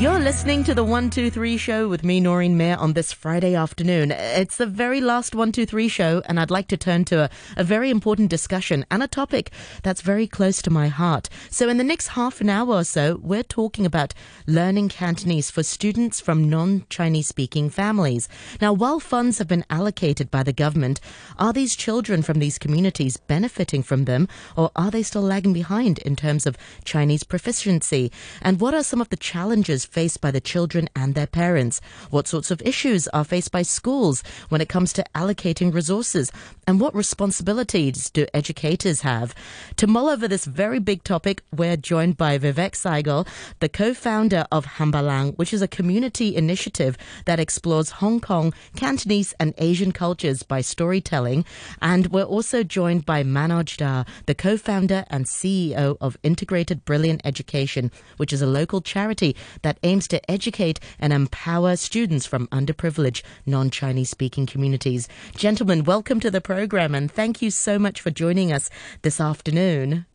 You're listening to the 123 show with me, Noreen Mirza, on this Friday afternoon. It's the very last 123 show, and I'd like to turn to a, a, very important discussion and a topic that's very close to my heart. So, in the next half an hour or so, we're talking about learning Cantonese for students from non Chinese speaking families. Now, while funds have been allocated by the government, are these children from these communities benefiting from them, or are they still lagging behind in terms of Chinese proficiency? And what are some of the challenges faced by the children and their parents? What sorts of issues are faced by schools when it comes to allocating resources? And what responsibilities do educators have? To mull over this very big topic, we're joined by Vivek Saigal, the co-founder of Hambaanglaang, which is a community initiative that explores Hong Kong, Cantonese and Asian cultures by storytelling. And we're also joined by Manoj Dhar, the co-founder and CEO of Integrated Brilliant Education, which is a local charity that aims to educate and empower students from underprivileged non Chinese speaking communities. Gentlemen, welcome to the program and thank you so much for joining us this afternoon.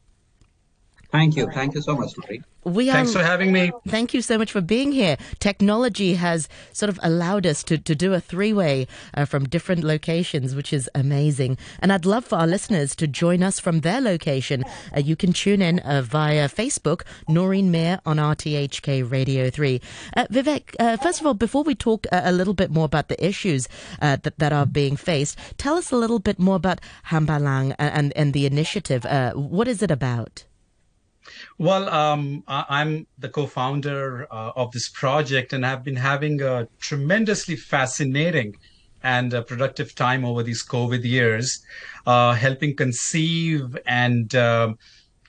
Thank you. Thank you so much, Marie. We are, Thanks for having me. Thank you so much for being here. Technology has sort of allowed us to, to do a three way uh, from different locations, which is amazing. And I'd love for our listeners to join us from their location. Uh, you can tune in uh, via Facebook, Noreen Mirza on RTHK Radio 3. Uh, Vivek, uh, first of all, before we talk a, a, little bit more about the issues uh, that, that are being faced, tell us a little bit more about Hambaanglaang and, and, and the initiative. what is it about? Well, um, I'm the co-founder uh, of this project, and have been having a tremendously fascinating and productive time over these COVID years, uh, helping conceive and um,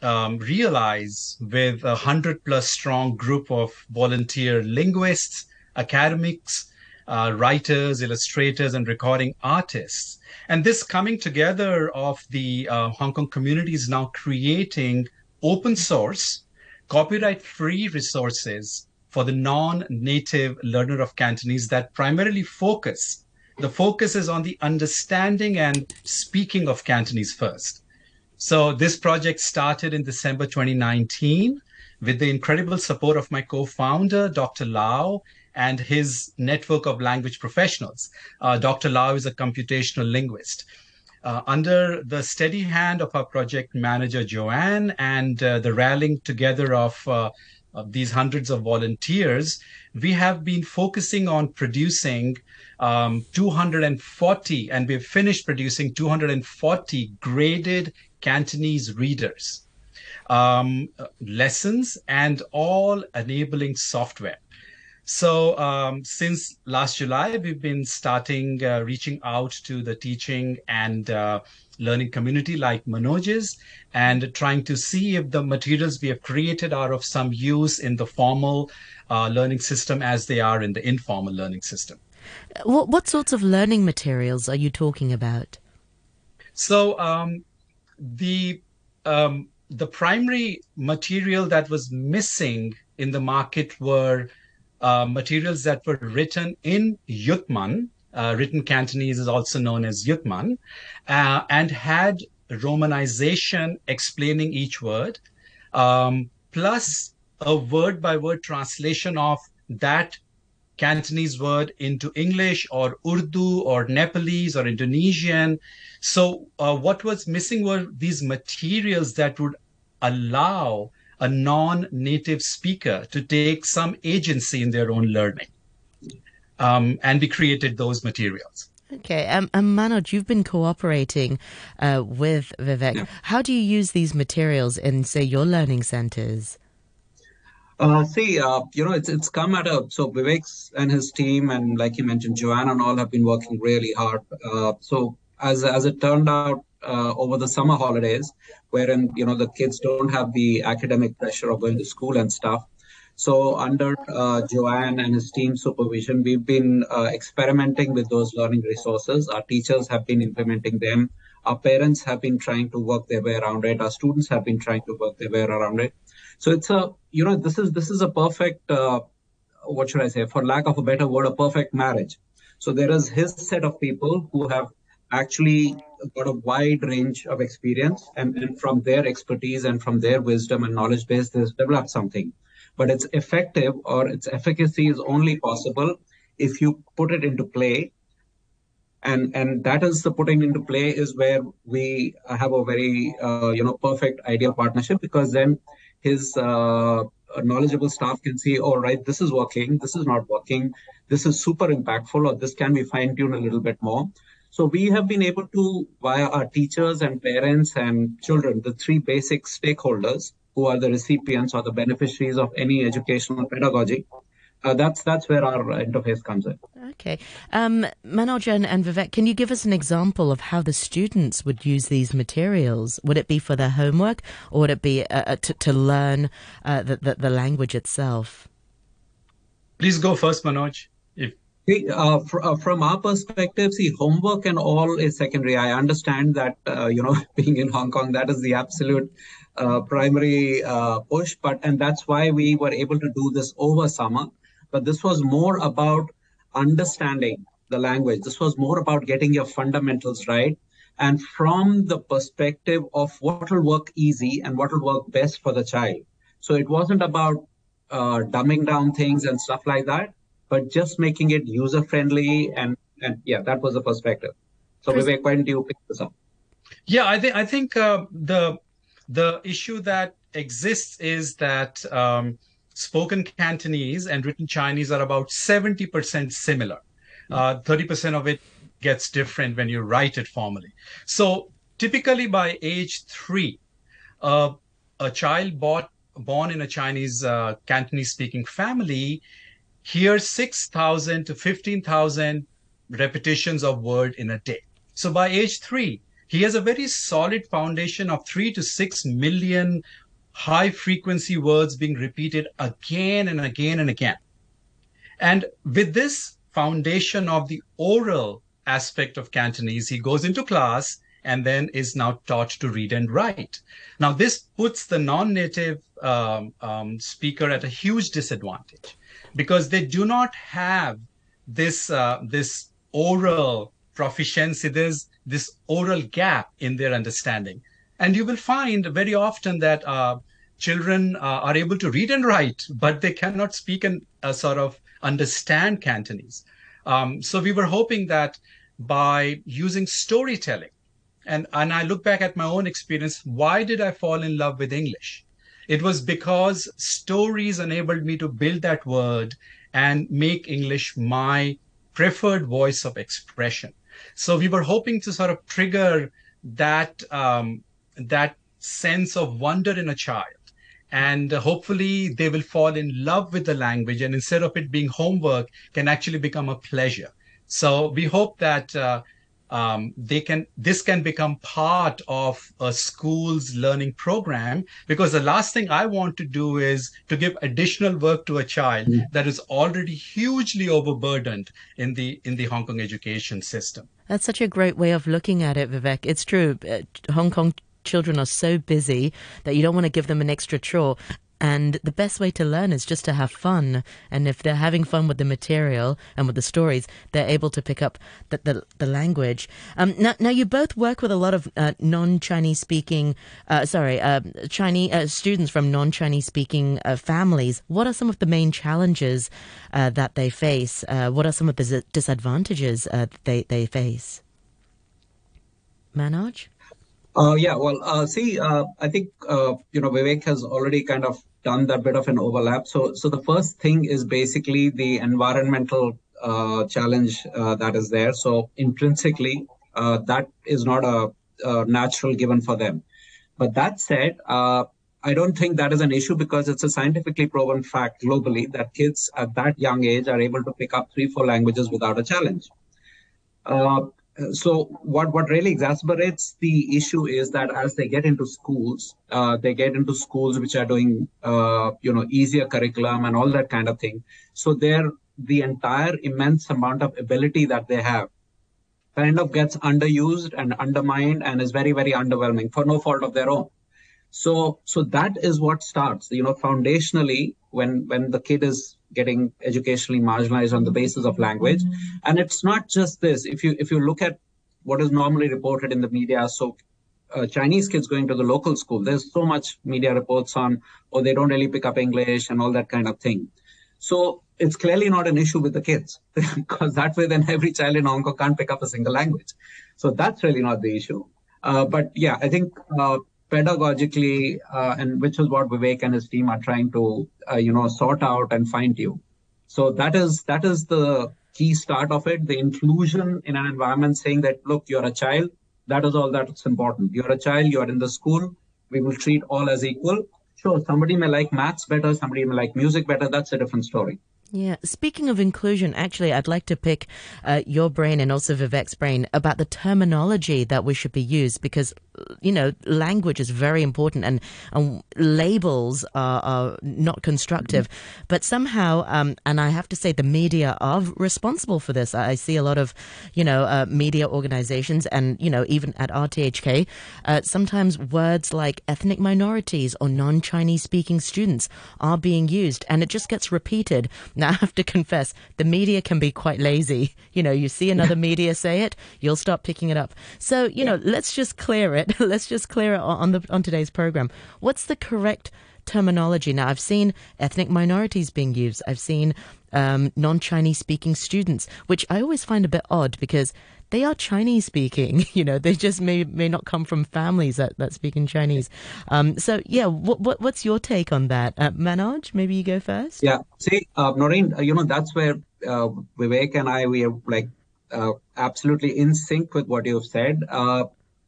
um, realize with a hundred plus strong group of volunteer linguists, academics, uh, writers, illustrators, and recording artists. And this coming together of the uh, Hong Kong community is now creating open source, copyright free resources for the non-native learner of Cantonese that primarily focus. The focus is on the understanding and speaking of Cantonese first. So this project started in December 2019 with the incredible support of my co-founder, Dr. Lau, and his network of language professionals. Uh, Dr. Lau is a computational linguist uh, under the steady hand of our project manager, Joanne, and uh, the rallying together of, uh, of, these hundreds of volunteers, we have been focusing on producing um, 240, and we've finished producing 240 graded Cantonese readers, um, lessons, and all enabling software. So um, since last July, we've been starting uh, reaching out to the teaching and uh, learning community like Manoj's and trying to see if the materials we have created are of some use in the formal uh, learning system as they are in the informal learning system. What, what sorts of learning materials are you talking about? So um, the um, the primary material that was missing in the market were uh, materials that were written in Yutman, uh, written Cantonese is also known as Yutman, uh, and had romanization explaining each word, um, plus a word by word translation of that Cantonese word into English or Urdu or Nepalese or Indonesian. So, uh, what was missing were these materials that would allow a non-native speaker to take some agency in their own learning. Um, and we created those materials. Okay, um, um, Manoj, you've been cooperating uh, with Vivek. Yeah. How do you use these materials in, say, your learning centers? Uh, see, uh, you know, it's it's come at a so Vivek's and his team, and like you mentioned, Joanna and all have been working really hard. Uh, so as as it turned out, uh, over the summer holidays, wherein you know the kids don't have the academic pressure of going to school and stuff. So under uh, Joanne and his team supervision, we've been uh, experimenting with those learning resources. Our teachers have been implementing them. Our parents have been trying to work their way around it. Our students have been trying to work their way around it. So it's a you know this is this is a perfect uh, what should I say for lack of a better word a perfect marriage. So there is his set of people who have actually got a wide range of experience and, and from their expertise and from their wisdom and knowledge base they've developed something. But its effective or its efficacy is only possible if you put it into play. And and that is the putting into play is where we have a very uh, you know perfect ideal partnership because then his uh, knowledgeable staff can see all right this is working. This is not working. This is super impactful or this can be fine tuned a little bit more so we have been able to via our teachers and parents and children the three basic stakeholders who are the recipients or the beneficiaries of any educational pedagogy uh, that's that's where our interface comes in. Okay, um, Manoj and, and Vivek, can you give us an example of how the students would use these materials? Would it be for their homework, or would it be uh, uh to, to learn uh, the, the, the language itself? Please go first, Manoj. Uh, fr- uh, from our perspective, see, homework and all is secondary. I understand that, uh, you know, being in Hong Kong, that is the absolute uh, primary uh, push. But, and that's why we were able to do this over summer but this was more about understanding the language. This was more about getting your fundamentals right. And from the perspective of what will work easy and what will work best for the child. So it wasn't about uh, dumbing down things and stuff like that, but just making it user friendly. And, and yeah, that was the perspective. So Chris- Vivek, why don't you pick this up? Yeah, I think I think uh, the the issue that exists is that um, spoken Cantonese and written Chinese are about 70% similar. Uh, 30% of it gets different when you write it formally. So typically by age three, uh, a child bought, born in a Chinese uh, Cantonese speaking family hears 6,000 to 15,000 repetitions of word in a day. So by age three, he has a very solid foundation of three to six million high frequency words being repeated again and again and again. And with this foundation of the oral aspect of Cantonese, he goes into class and then is now taught to read and write. Now, this puts the non native um, um, speaker at a huge disadvantage because they do not have this, uh, this oral proficiency, there's this oral gap in their understanding. And you will find very often that uh, children uh, are able to read and write, but they cannot speak and uh, sort of understand Cantonese. Um, so we were hoping that by using storytelling, and, and I look back at my own experience, why did I fall in love with English? It was because stories enabled me to build that word and make English my preferred voice of expression. So we were hoping to sort of trigger that um, that sense of wonder in a child and hopefully they will fall in love with the language and instead of it being homework can actually become a pleasure so we hope that uh, um, they can this can become part of a school's learning program because the last thing i want to do is to give additional work to a child mm. that is already hugely overburdened in the in the hong kong education system that's such a great way of looking at it vivek it's true uh, hong kong children are so busy that you don't want to give them an extra chore. And the best way to learn is just to have fun. And if they're having fun with the material and with the stories, they're able to pick up the, the, the language. Um, now, now, you both work with a lot of uh, non Chinese speaking, uh, sorry, uh, Chinese uh, students from non Chinese speaking uh, families. What are some of the main challenges uh, that they face? what are some of the disadvantages they, they face? Manoj? Uh, yeah, well, uh, see, uh, I think uh, you know Vivek has already kind of done that bit of an overlap. So, so the first thing is basically the environmental uh, challenge uh, that is there. So, intrinsically, that is not a, a, natural given for them. But that said, I don't think that is an issue because it's a scientifically proven fact globally that kids at that young age are able to pick up three, four languages without a challenge. So what what really exacerbates the issue is that as they get into schools uh, they get into schools which are doing uh, you know easier curriculum and all that kind of thing. So they're the entire immense amount of ability that they have kind of gets underused and undermined and is very very underwhelming for no fault of their own. So so that is what starts you know foundationally when when the kid is getting educationally marginalized on the basis of language and it's not just this if you if you look at what is normally reported in the media so uh, Chinese kids going to the local school. There's so much media reports on, oh, they don't really pick up English and all that kind of thing. So it's clearly not an issue with the kids because that way then every child in Hong Kong can't pick up a single language. So that's really not the issue. Uh, but yeah, I think uh, pedagogically, uh, and which is what Vivek and his team are trying to, uh, you know, sort out and fine tune. So that is that is the key start of it. The inclusion in an environment saying that look, you're a child. That is all that's important. You're a child. You are in the school. We will treat all as equal. Sure, somebody may like maths better. Somebody may like music better. That's a different story. Yeah. Speaking of inclusion, actually, I'd like to pick uh, your brain and also Vivek's brain about the terminology that we should be used because, you know, language is very important and, and labels are, are not constructive. Mm-hmm. But somehow, um, and I have to say, the media are responsible for this. I see a lot of, you know, uh, media organizations and, you know, even at RTHK, uh, sometimes words like ethnic minorities or non Chinese speaking students are being used and it just gets repeated now, I have to confess, the media can be quite lazy. You know, you see another media say it, you'll start picking it up. So, you know, let's just clear it. let's just clear it on the on today's program. What's the correct terminology? Now, I've seen ethnic minorities being used. I've seen um, non-Chinese speaking students, which I always find a bit odd because they are Chinese speaking. You know, they just may may not come from families that, that speak in Chinese. Um, so yeah, what, what what's your take on that, uh, Manoj? Maybe you go first. Yeah, see, uh, Noreen, uh, you know that's where uh, Vivek and I we are like uh, absolutely in sync with what you've said.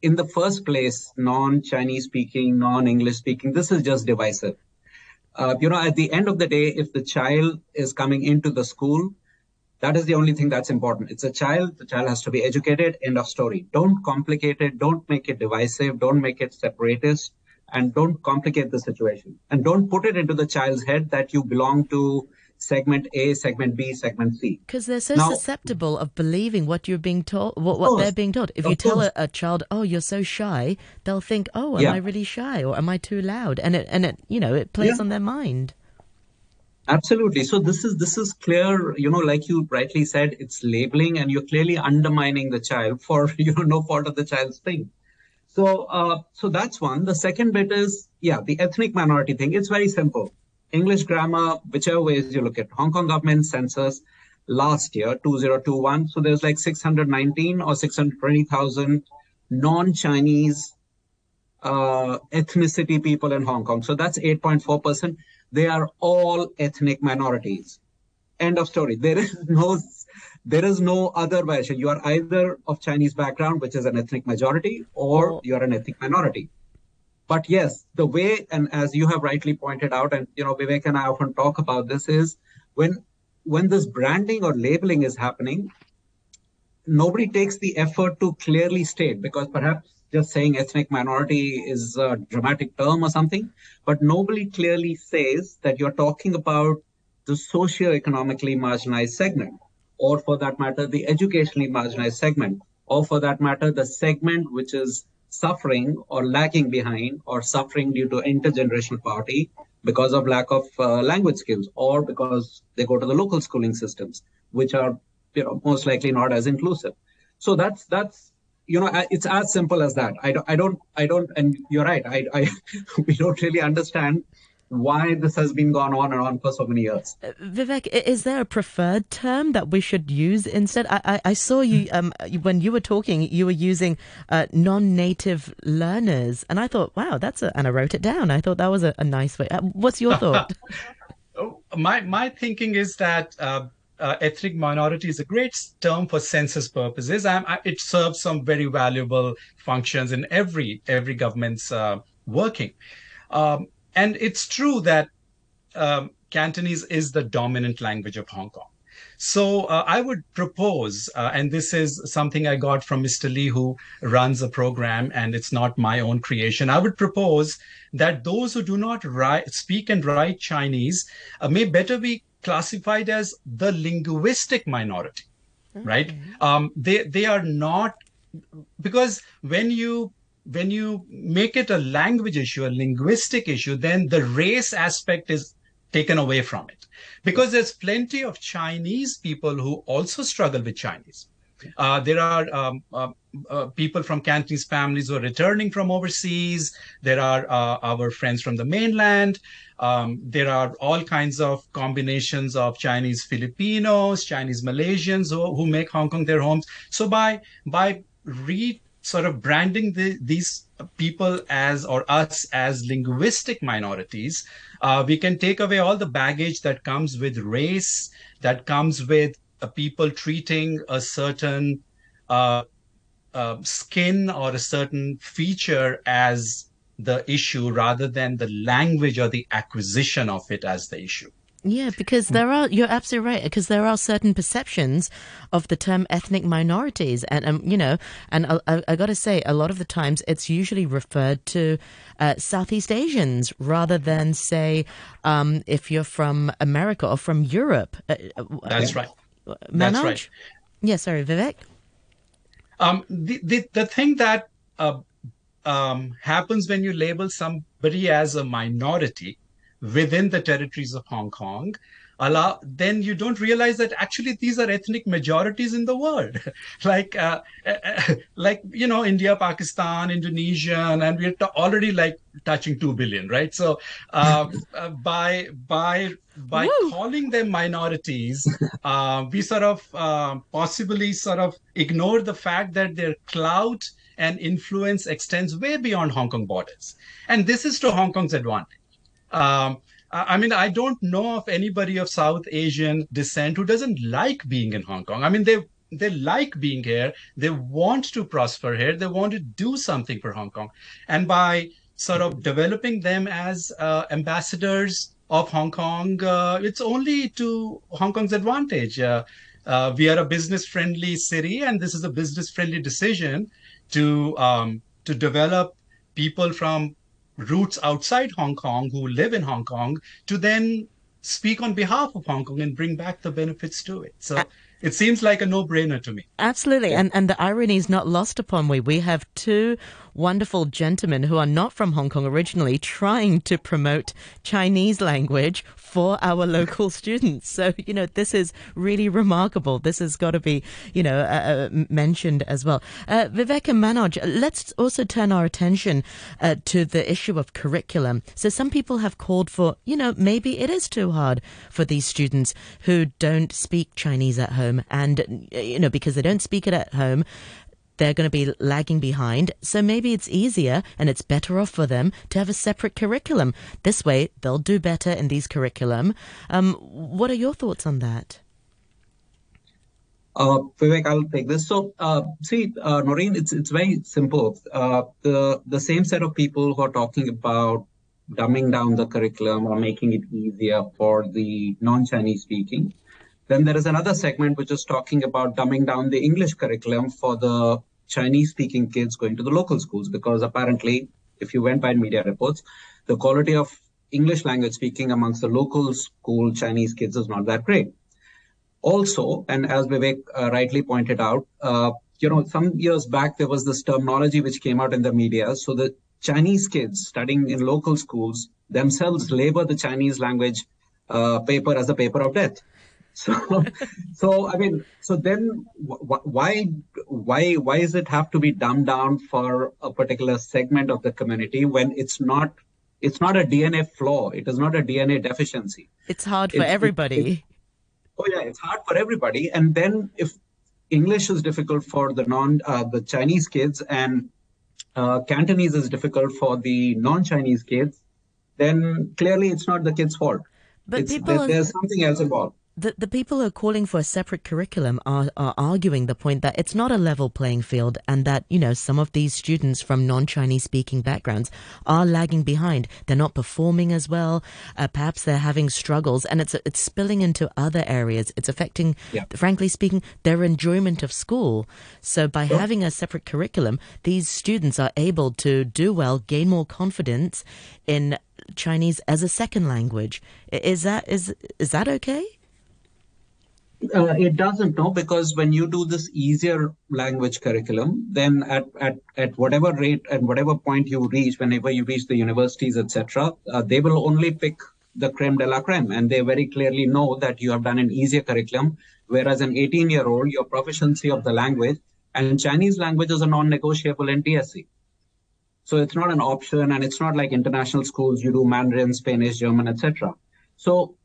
In the first place, non-Chinese speaking, non-English speaking, this is just divisive. Uh, you know, at the end of the day, if the child is coming into the school that is the only thing that's important. It's a child. The child has to be educated. End of story. Don't complicate it. Don't make it divisive. Don't make it separatist. And don't complicate the situation. And don't put it into the child's head that you belong to segment A, segment B, segment C. Because they're so now, susceptible of believing what you're being told, what, what they're being told. If you tell a, a, child, "Oh, you're so shy," they'll think, "Oh, am yeah. I really shy, or am I too loud?" And it and it you know it plays yeah. on their mind. Absolutely. So this is this is clear. You know, like you rightly said, it's labeling, and you're clearly undermining the child for you know no fault of the child's thing. So uh, so that's one. The second bit is yeah, the ethnic minority thing. It's very simple. English grammar, whichever ways you look at Hong Kong government census last year, 2021. So there's like 619 or 620,000 non-Chinese uh, ethnicity people in Hong Kong. So that's 8.4 percent they are all ethnic minorities. End of story. There is no there is no other version. You are either of Chinese background, which is an ethnic majority, or oh. you are an ethnic minority. But yes, the way, and as you have rightly pointed out, and you know, Vivek and I often talk about this, is when when this branding or labeling is happening, nobody takes the effort to clearly state because perhaps just saying ethnic minority is a dramatic term or something, but nobody clearly says that you're talking about the socio-economically marginalized segment, or for that matter, the educationally marginalized segment, or for that matter, the segment which is suffering or lagging behind or suffering due to intergenerational poverty because of lack of uh, language skills or because they go to the local schooling systems, which are you know most likely not as inclusive. So that's that's you know it's as simple as that i don't i don't i don't and you're right i i we don't really understand why this has been gone on and on for so many years. Uh, Vivek, is there a preferred term that we should use instead? I, I, I saw you um, when you were talking, you were using uh, non-native learners, and I thought, wow, that's a, and I wrote it down. I thought that was a, a nice way. Uh, what's your thought? Oh, my my thinking is that uh, uh, ethnic minority is a great term for census purposes. I, it serves some very valuable functions in every every government's uh, working. Um, and it's true that um, Cantonese is the dominant language of Hong Kong. So uh, I would propose, uh, and this is something I got from Mr. Lee, who runs the program, and it's not my own creation. I would propose that those who do not write, speak and write Chinese uh, may better be classified as the linguistic minority, okay. right? Um, they they are not because when you when you make it a language issue, a linguistic issue, then the race aspect is taken away from it because there's plenty of Chinese people who also struggle with Chinese. Uh, there are um, uh, uh, people from Cantonese families who are returning from overseas. There are uh, our friends from the mainland. Um, there are all kinds of combinations of Chinese Filipinos, Chinese Malaysians who, who make Hong Kong their homes. So by by re sort of branding the, these people as or us as linguistic minorities, uh, we can take away all the baggage that comes with race, that comes with uh, people treating a certain uh, uh, skin or a certain feature as the issue rather than the language or the acquisition of it as the issue. Yeah, because there are, you're absolutely right, because there are certain perceptions of the term ethnic minorities. And, um, you know, and I, I, I got to say, a lot of the times it's usually referred to uh, Southeast Asians rather than, say, um, if you're from America or from Europe. Uh, uh That's right. Manoj? That's right. Yeah, sorry, Vivek? Um, the, the, the thing that uh, um, happens when you label somebody as a minority within the territories of Hong Kong, allow, then you don't realize that actually these are ethnic majorities in the world, like uh, uh, like you know India, Pakistan, Indonesia, and we're t- already like touching two billion, right? So uh, uh by by by Woo! calling them minorities, uh, we sort of uh, possibly sort of ignore the fact that their clout and influence extends way beyond Hong Kong borders, and this is to Hong Kong's advantage. Um, I mean, I don't know of anybody of South Asian descent who doesn't like being in Hong Kong. I mean, they they like being here. They want to prosper here. They want to do something for Hong Kong, and by sort of developing them as uh, ambassadors of Hong Kong, uh, it's only to Hong Kong's advantage. Uh, uh we are a business-friendly city, and this is a business-friendly decision to um, to develop people from roots outside Hong Kong who live in Hong Kong to then speak on behalf of Hong Kong and bring back the benefits to it. So it seems like a no-brainer to me. Absolutely, and and the irony is not lost upon we. We have two wonderful gentlemen who are not from Hong Kong originally trying to promote Chinese language for our local students. So, you know, this is really remarkable. This has got to be, you know, uh, uh, mentioned as well. Uh, Vivek and Manoj, let's also turn our attention uh, to the issue of curriculum. So some people have called for, you know, maybe it is too hard for these students who don't speak Chinese at home and, you know, because they don't speak it at home, they're going to be lagging behind. So maybe it's easier and it's better off for them to have a separate curriculum. This way, they'll do better in these curriculum. Um, what are your thoughts on that? Uh, Vivek, I'll take this. So, uh, see, uh, Noreen, it's it's very simple. Uh, the the same set of people who are talking about dumbing down the curriculum or making it easier for the non-Chinese speaking. Then there is another segment which is talking about dumbing down the English curriculum for the Chinese speaking kids going to the local schools because apparently, if you went by media reports, the quality of English language speaking amongst the local school Chinese kids is not that great. Also, and as Vivek uh, rightly pointed out, uh, you know, some years back there was this terminology which came out in the media. So the Chinese kids studying in local schools themselves label the Chinese language uh, paper as a paper of death. So, so I mean, so then why, why, why does it have to be dumbed down for a particular segment of the community when it's not, it's not a DNA flaw. It is not a DNA deficiency. It's hard for it's, everybody. It, it, oh yeah, it's hard for everybody. And then if English is difficult for the non, uh, the Chinese kids, and uh, Cantonese is difficult for the non-Chinese kids, then clearly it's not the kids' fault. But it's, people there, there's something else involved the, the people who are calling for a separate curriculum are, are arguing the point that it's not a level playing field and that, you know, some of these students from non Chinese speaking backgrounds are lagging behind. They're not performing as well. Uh, perhaps they're having struggles and it's, it's spilling into other areas. It's affecting, yeah. frankly speaking, their enjoyment of school. So by sure. having a separate curriculum, these students are able to do well, gain more confidence in Chinese as a second language. Is that, is, is that okay? Uh, it doesn't know because when you do this easier language curriculum, then at, at, at whatever rate and whatever point you reach, whenever you reach the universities, etc., uh, they will only pick the creme de la creme, and they very clearly know that you have done an easier curriculum. Whereas an 18 year old, your proficiency of the language and Chinese language is a non negotiable in DSE. So it's not an option, and it's not like international schools, you do Mandarin, Spanish, German, etc. So,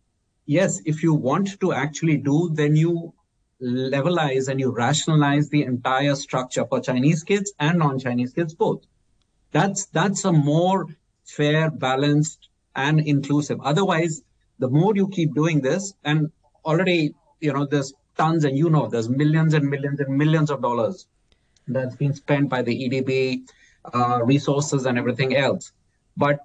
yes, if you want to actually do, then you levelize and you rationalize the entire structure for Chinese kids and non-Chinese kids both. That's that's a more fair, balanced, and inclusive. Otherwise, the more you keep doing this, and already, you know, there's tons, and you know, there's millions and millions and millions of dollars that's been spent by the EDB, uh, resources and everything else. But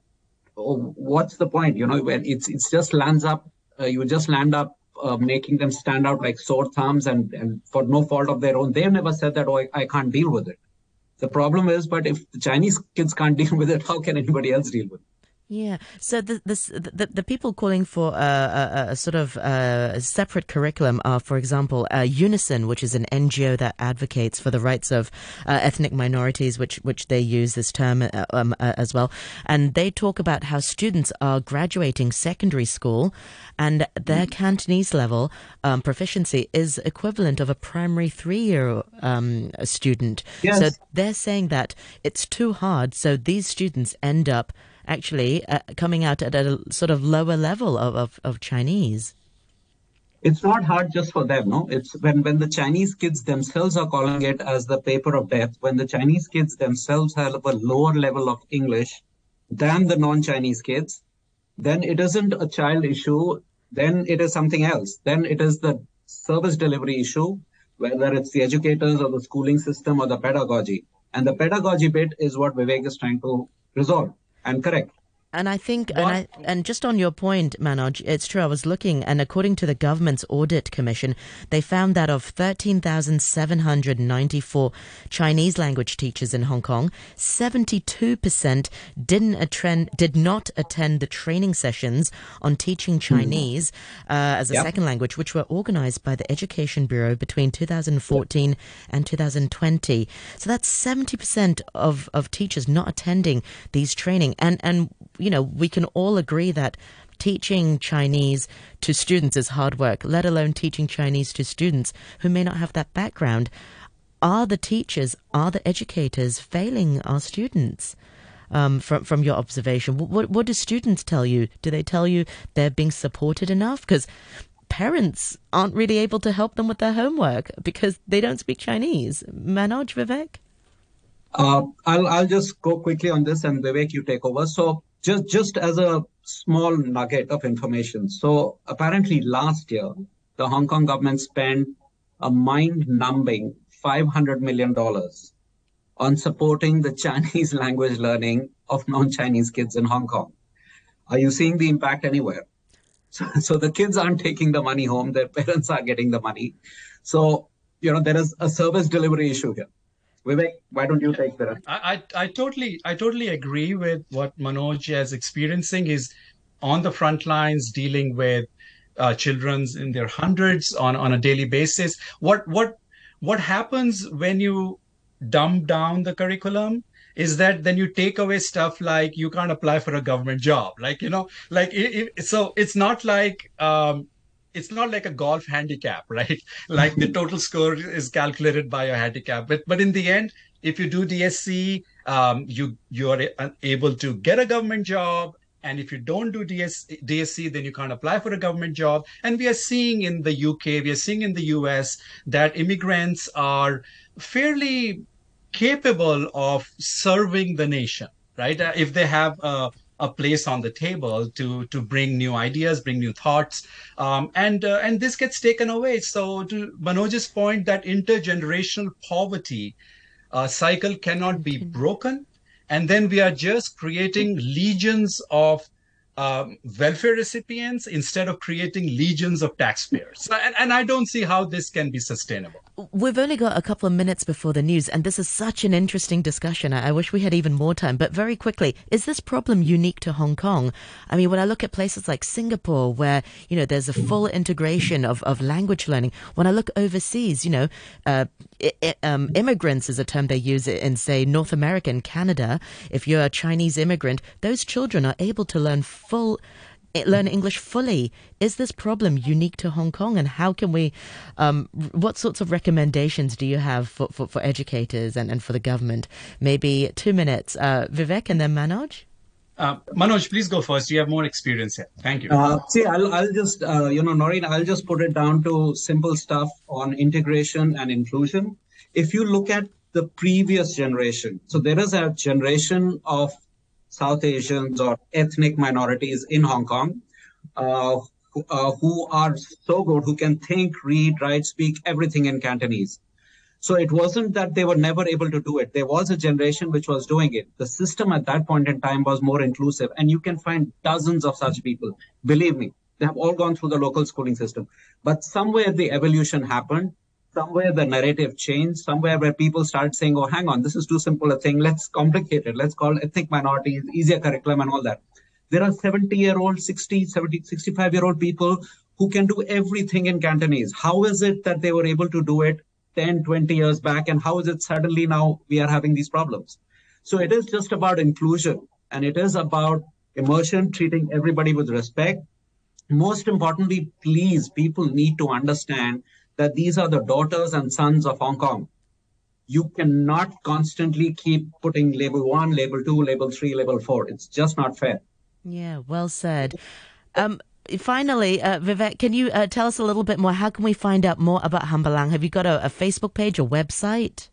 oh, what's the point? You know, when it's it's just lands up, you just land up uh, making them stand out like sore thumbs, and and for no fault of their own. They've never said that. Oh, I, I can't deal with it. The problem is, but if the Chinese kids can't deal with it, how can anybody else deal with it? Yeah. So the, this, the, the people calling for a, a, a sort of uh, separate curriculum are, for example, uh, Unison, which is an NGO that advocates for the rights of uh, ethnic minorities, which which they use this term uh, um, uh, as well, and they talk about how students are graduating secondary school, and their mm. Cantonese level um, proficiency is equivalent of a primary three-year um, student. Yes. So they're saying that it's too hard, so these students end up actually uh, coming out at a sort of lower level of, of, of Chinese. It's not hard just for them, no. It's when, when the Chinese kids themselves are calling it as the paper of death, when the Chinese kids themselves have a lower level of English than the non-Chinese kids, then it isn't a child issue, then it is something else. Then it is the service delivery issue, whether it's the educators or the schooling system or the pedagogy. And the pedagogy bit is what Vivek is trying to resolve and correct. And I think, and, I, and just on your point, Manoj, it's true. I was looking, and according to the government's audit commission, they found that of 13,794 Chinese language teachers in Hong Kong, 72% didn't attend, did not attend the training sessions on teaching hmm. Chinese uh, as a yep. second language, which were organized by the Education Bureau between 2014 and 2020. So that's 70% of, of teachers not attending these training. And, and you know, we can all agree that teaching Chinese to students is hard work, let alone teaching Chinese to students who may not have that background. Are the teachers, are the educators failing our students? Um, from from your observation, what what do students tell you? Do they tell you they're being supported enough? Because parents aren't really able to help them with their homework because they don't speak Chinese. Manoj Vivek. Uh, I'll I'll just go quickly on this, and Vivek, you take over. So just just as a small nugget of information. So apparently last year, the Hong Kong government spent a mind-numbing $500 million on supporting the Chinese language learning of non-Chinese kids in Hong Kong. Are you seeing the impact anywhere? So, so the kids aren't taking the money home; their parents are getting the money. So you know there is a service delivery issue here. Vivek, why don't you take that? I, I, I totally I totally agree with what Manoj is experiencing. He's on the front lines dealing with uh, children's in their hundreds on, on a daily basis. What what what happens when you dumb down the curriculum is that then you take away stuff like you can't apply for a government job like you know like it, it, so it's not like um, it's not like a golf handicap, right? Like the total score is calculated by your handicap. But but in the end, if you do DSC, um, you you are able to get a government job. And if you don't do DS, DSE, then you can't apply for a government job. And we are seeing in the UK, we are seeing in the US that immigrants are fairly capable of serving the nation, right? Uh, if they have a a place on the table to to bring new ideas, bring new thoughts, um, and uh, and this gets taken away. So to Manoj's point, that intergenerational poverty uh, cycle cannot be broken, and then we are just creating legions of um, welfare recipients instead of creating legions of taxpayers. And, and, I don't see how this can be sustainable. We've only got a couple of minutes before the news, and this is such an interesting discussion. I, I wish we had even more time. But very quickly, is this problem unique to Hong Kong? I mean, when I look at places like Singapore, where you know there's a full integration of, of language learning. When I look overseas, you know, uh, um, immigrants is a term they use in, say, North America and Canada. If you're a Chinese immigrant, those children are able to learn full learn English fully. Is this problem unique to Hong Kong, and how can we? Um, what sorts of recommendations do you have for, for, for educators and, and for the government? Maybe two minutes, uh, Vivek, and then Manoj. Uh, Manoj, please go first. You have more experience here. Thank you. Uh, see, I'll, I'll just, uh, you know, Noreen, I'll just put it down to simple stuff on integration and inclusion. If you look at the previous generation, so there is a generation of South Asians or ethnic minorities in Hong Kong uh, who, uh, who are so good, who can think, read, write, speak everything in Cantonese. So it wasn't that they were never able to do it. There was a generation which was doing it. The system at that point in time was more inclusive, and you can find dozens of such people. Believe me, they have all gone through the local schooling system. But somewhere the evolution happened. Somewhere the narrative changed. Somewhere where people start saying, "Oh, hang on, this is too simple a thing. Let's complicate it. Let's call ethnic minorities easier curriculum and all that." There are 70 year old, 60, 70, 65 year old people who can do everything in Cantonese. How is it that they were able to do it 10, 20 years back, and how is it suddenly now we are having these problems? So it is just about inclusion and it is about immersion, treating everybody with respect. Most importantly, please, people need to understand that these are the daughters and sons of Hong Kong. You cannot constantly keep putting label one, label two, label three, label four. It's just not fair. Yeah, well said. Um, finally, uh, Vivek, can you uh, tell us a little bit more? How can we find out more about Hambaanglaang? Have you got a, a Facebook page, a website?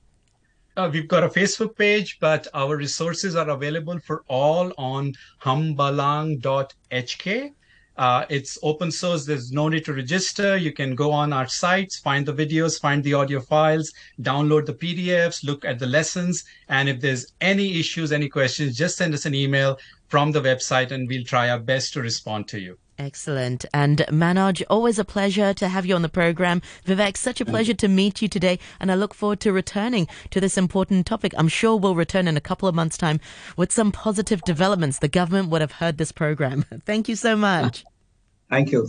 Uh, we've got a Facebook page, but our resources are available for all on hambaanglaang.hk. Uh, it's open source. There's no need to register. You can go on our sites, find the videos, find the audio files, download the PDFs, look at the lessons. And if there's any issues, any questions, just send us an email from the website and we'll try our best to respond to you. Excellent. And Manoj, always a pleasure to have you on the program. Vivek, such a pleasure to meet you today. And I look forward to returning to this important topic. I'm sure we'll return in a couple of months' time with some positive developments. The government would have heard this program. Thank you so much. Thank you.